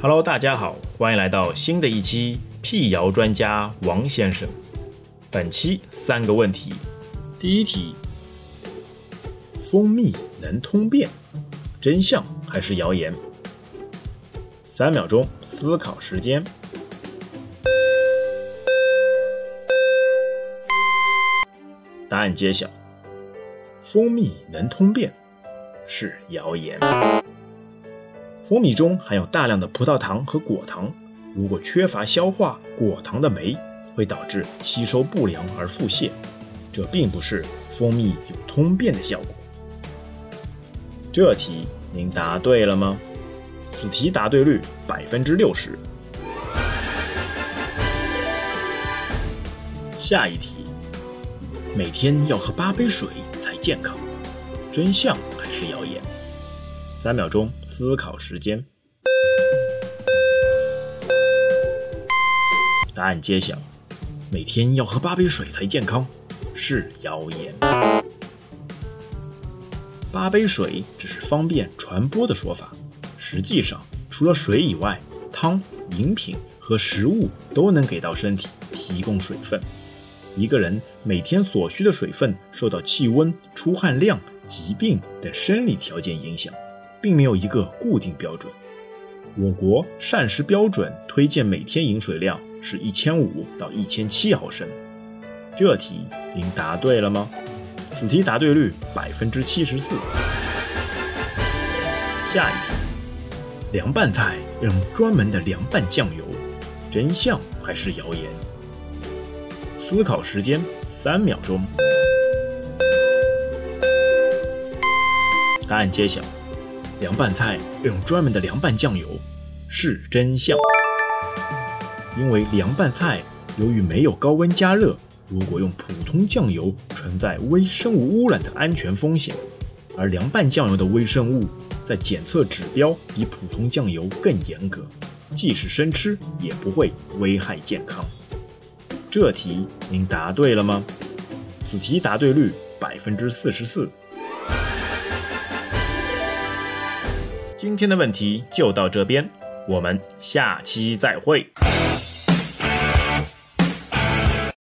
Hello，大家好，欢迎来到新的一期辟谣专家王先生。本期三个问题，第一题：蜂蜜能通便，真相还是谣言？三秒钟思考时间。答案揭晓：蜂蜜能通便是谣言。蜂蜜中含有大量的葡萄糖和果糖，如果缺乏消化果糖的酶，会导致吸收不良而腹泻。这并不是蜂蜜有通便的效果。这题您答对了吗？此题答对率百分之六十。下一题，每天要喝八杯水才健康，真相还是谣言？三秒钟思考时间，答案揭晓：每天要喝八杯水才健康，是谣言。八杯水只是方便传播的说法，实际上除了水以外，汤、饮品和食物都能给到身体提供水分。一个人每天所需的水分受到气温、出汗量、疾病等生理条件影响。并没有一个固定标准。我国膳食标准推荐每天饮水量是一千五到一千七毫升。这题您答对了吗？此题答对率百分之七十四。下一题，凉拌菜用专门的凉拌酱油，真相还是谣言？思考时间三秒钟。答案揭晓。凉拌菜要用专门的凉拌酱油是真相，因为凉拌菜由于没有高温加热，如果用普通酱油存在微生物污染的安全风险，而凉拌酱油的微生物在检测指标比普通酱油更严格，即使生吃也不会危害健康。这题您答对了吗？此题答对率百分之四十四。今天的问题就到这边，我们下期再会。